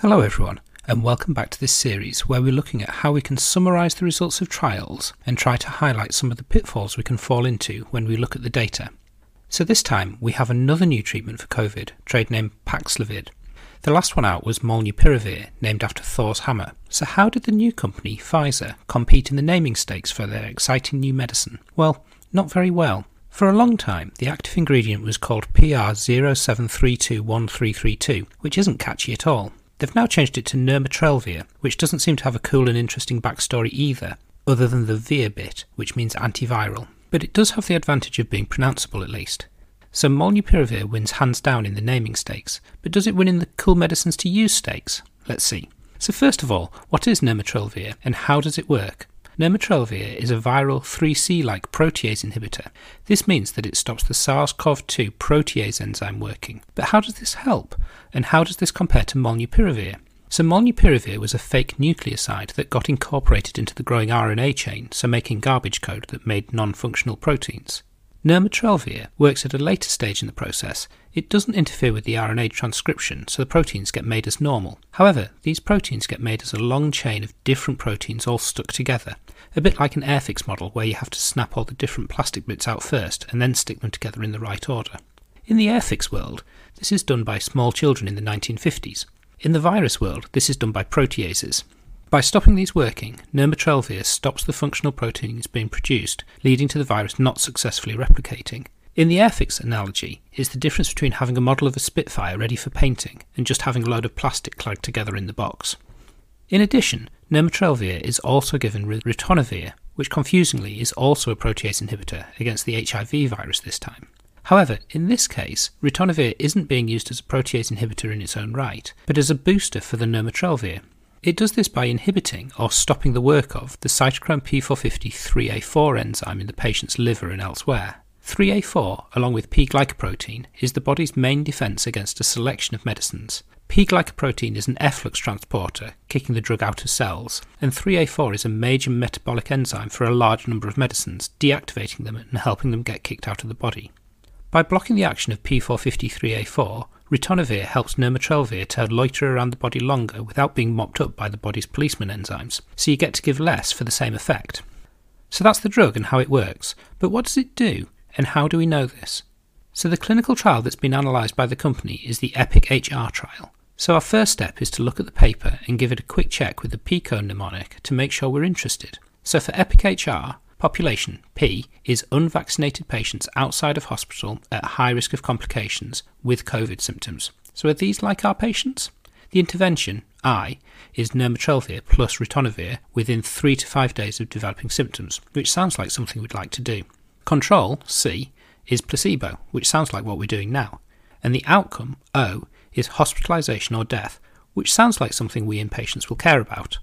Hello, everyone, and welcome back to this series where we're looking at how we can summarise the results of trials and try to highlight some of the pitfalls we can fall into when we look at the data. So, this time we have another new treatment for COVID, trade name Paxlovid. The last one out was Molnupiravir, named after Thor's hammer. So, how did the new company, Pfizer, compete in the naming stakes for their exciting new medicine? Well, not very well. For a long time, the active ingredient was called PF07321332, which isn't catchy at all. They've now changed it to nirmatrelvir, which doesn't seem to have a cool and interesting backstory either, other than the vir bit, which means antiviral. But it does have the advantage of being pronounceable at least. So molnupiravir wins hands down in the naming stakes, but does it win in the cool medicines to use stakes? Let's see. So first of all, what is nirmatrelvir and how does it work? Nirmatrelvir is a viral 3C-like protease inhibitor. This means that it stops the SARS-CoV-2 protease enzyme working. But how does this help? And how does this compare to molnupiravir? So molnupiravir was a fake nucleoside that got incorporated into the growing RNA chain, so making garbage code that made non-functional proteins. Nirmatrelvir works at a later stage in the process. It doesn't interfere with the RNA transcription, so the proteins get made as normal. However, these proteins get made as a long chain of different proteins all stuck together, a bit like an Airfix model where you have to snap all the different plastic bits out first and then stick them together in the right order. In the Airfix world, this is done by small children in the 1950s. In the virus world, this is done by proteases. By stopping these working, nirmatrelvir stops the functional proteins being produced, leading to the virus not successfully replicating. In the Airfix analogy, it's the difference between having a model of a Spitfire ready for painting and just having a load of plastic clagged together in the box. In addition, nirmatrelvir is also given ritonavir, which confusingly is also a protease inhibitor against the HIV virus this time. However, in this case, ritonavir isn't being used as a protease inhibitor in its own right, but as a booster for the nirmatrelvir, it does this by inhibiting or stopping the work of the cytochrome P450 3A4 enzyme in the patient's liver and elsewhere. 3A4, along with P glycoprotein, is the body's main defense against a selection of medicines. P glycoprotein is an efflux transporter, kicking the drug out of cells, and 3A4 is a major metabolic enzyme for a large number of medicines, deactivating them and helping them get kicked out of the body. By blocking the action of P450-3A4, ritonavir helps nirmatrelvir to loiter around the body longer without being mopped up by the body's policeman enzymes, so you get to give less for the same effect. So that's the drug and how it works, but what does it do, and how do we know this? So the clinical trial that's been analysed by the company is the EPIC-HR trial. So our first step is to look at the paper and give it a quick check with the PICO mnemonic to make sure we're interested. So for EPIC-HR, Population P is unvaccinated patients outside of hospital at high risk of complications with COVID symptoms. So are these like our patients? The intervention I is nirmatrelvir plus ritonavir within 3 to 5 days of developing symptoms, which sounds like something we'd like to do. Control C is placebo, which sounds like what we're doing now. And the outcome O is hospitalization or death, which sounds like something we inpatients will care about.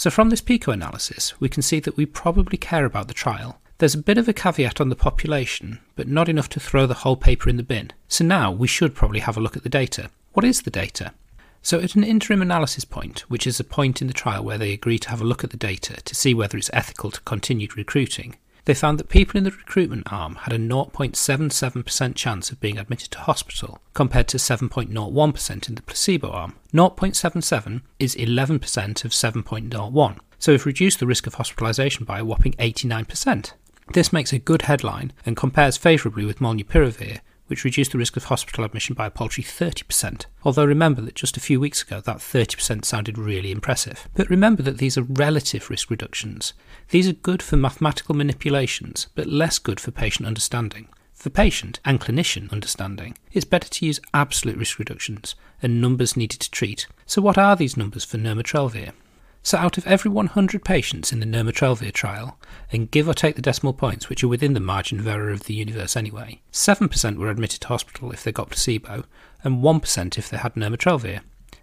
So from this PICO analysis, we can see that we probably care about the trial. There's a bit of a caveat on the population, but not enough to throw the whole paper in the bin. So now we should probably have a look at the data. What is the data? So at an interim analysis point, which is a point in the trial where they agree to have a look at the data to see whether it's ethical to continue recruiting, they found that people in the recruitment arm had a 0.77% chance of being admitted to hospital, compared to 7.01% in the placebo arm. 0.77 is 11% of 7.01, so we've reduced the risk of hospitalisation by a whopping 89%. This makes a good headline and compares favourably with molnupiravir, which reduced the risk of hospital admission by a paltry 30%. Although remember that just a few weeks ago that 30% sounded really impressive. But remember that these are relative risk reductions. These are good for mathematical manipulations, but less good for patient understanding. For patient and clinician understanding, it's better to use absolute risk reductions and numbers needed to treat. So, what are these numbers for nirmatrelvir? So, out of every 100 patients in the nirmatrelvir trial, and give or take the decimal points, which are within the margin of error of the universe anyway, 7% were admitted to hospital if they got placebo, and 1% if they had nirmatrelvir.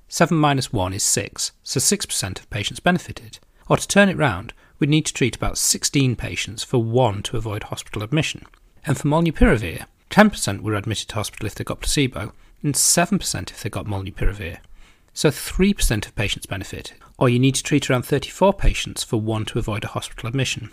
7 minus 1 is 6, so 6% of patients benefited. Or to turn it round, we'd need to treat about 16 patients for 1 to avoid hospital admission. And for molnupiravir, 10% were admitted to hospital if they got placebo, and 7% if they got molnupiravir. So 3% of patients benefit, or you need to treat around 34 patients for one to avoid a hospital admission.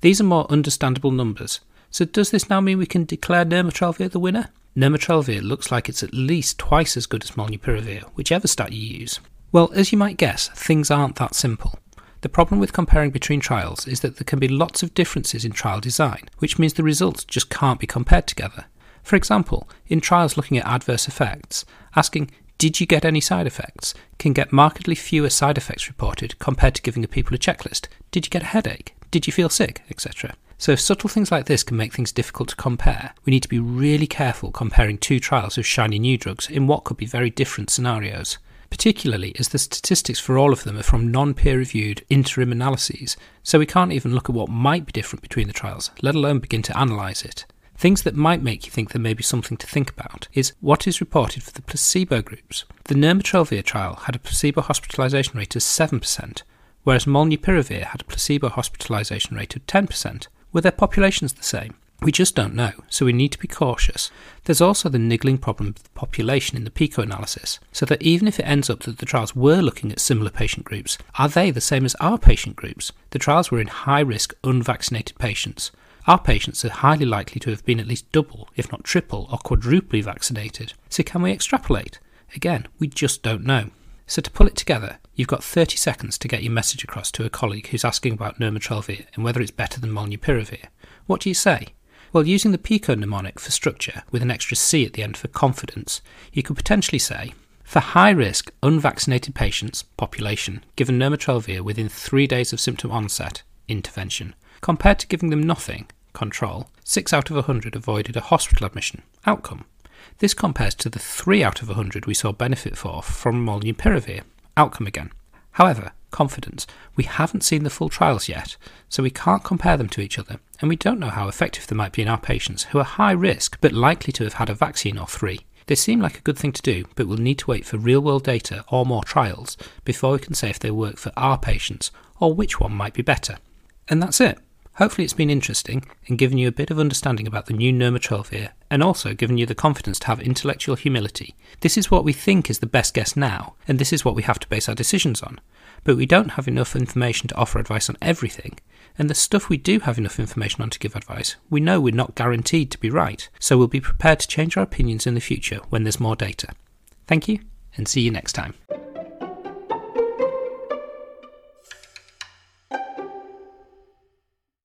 These are more understandable numbers. So does this now mean we can declare nirmatrelvir the winner? Nirmatrelvir looks like it's at least twice as good as molnupiravir, whichever stat you use. Well, as you might guess, things aren't that simple. The problem with comparing between trials is that there can be lots of differences in trial design, which means the results just can't be compared together. For example, in trials looking at adverse effects, asking, Did you get any side effects? can get markedly fewer side effects reported compared to giving people a checklist. Did you get a headache? Did you feel sick? etc. So, if subtle things like this can make things difficult to compare, we need to be really careful comparing two trials of shiny new drugs in what could be very different scenarios particularly as the statistics for all of them are from non peer reviewed interim analyses, so we can't even look at what might be different between the trials, let alone begin to analyse it. Things that might make you think there may be something to think about is what is reported for the placebo groups. The nirmatrelvir trial had a placebo hospitalisation rate of 7%, whereas molnupiravir had a placebo hospitalisation rate of 10%. Were their populations the same? We just don't know, so we need to be cautious. There's also the niggling problem of the population in the PICO analysis, so that even if it ends up that the trials were looking at similar patient groups, are they the same as our patient groups? The trials were in high risk unvaccinated patients. Our patients are highly likely to have been at least double, if not triple, or quadruply vaccinated. So can we extrapolate? Again, we just don't know. So to pull it together, you've got 30 seconds to get your message across to a colleague who's asking about nirmatrelvir and whether it's better than molnupiravir. What do you say? Well, using the Pico mnemonic for structure with an extra C at the end for confidence, you could potentially say, for high risk unvaccinated patients, population, given nirmatrelvir within three days of symptom onset, intervention, compared to giving them nothing, control, 6 out of 100 avoided a hospital admission, outcome. This compares to the 3 out of 100 we saw benefit for from molnupiravir, outcome again. However, confidence, we haven't seen the full trials yet, so we can't compare them to each other, and we don't know how effective they might be in our patients who are high risk but likely to have had a vaccine or three. They seem like a good thing to do, but we'll need to wait for real world data or more trials before we can say if they work for our patients or which one might be better. And that's it. Hopefully, it's been interesting and given you a bit of understanding about the new nirmatrelvir and also given you the confidence to have intellectual humility. This is what we think is the best guess now, and this is what we have to base our decisions on. But we don't have enough information to offer advice on everything, and the stuff we do have enough information on to give advice, we know we're not guaranteed to be right, so we'll be prepared to change our opinions in the future when there's more data. Thank you, and see you next time.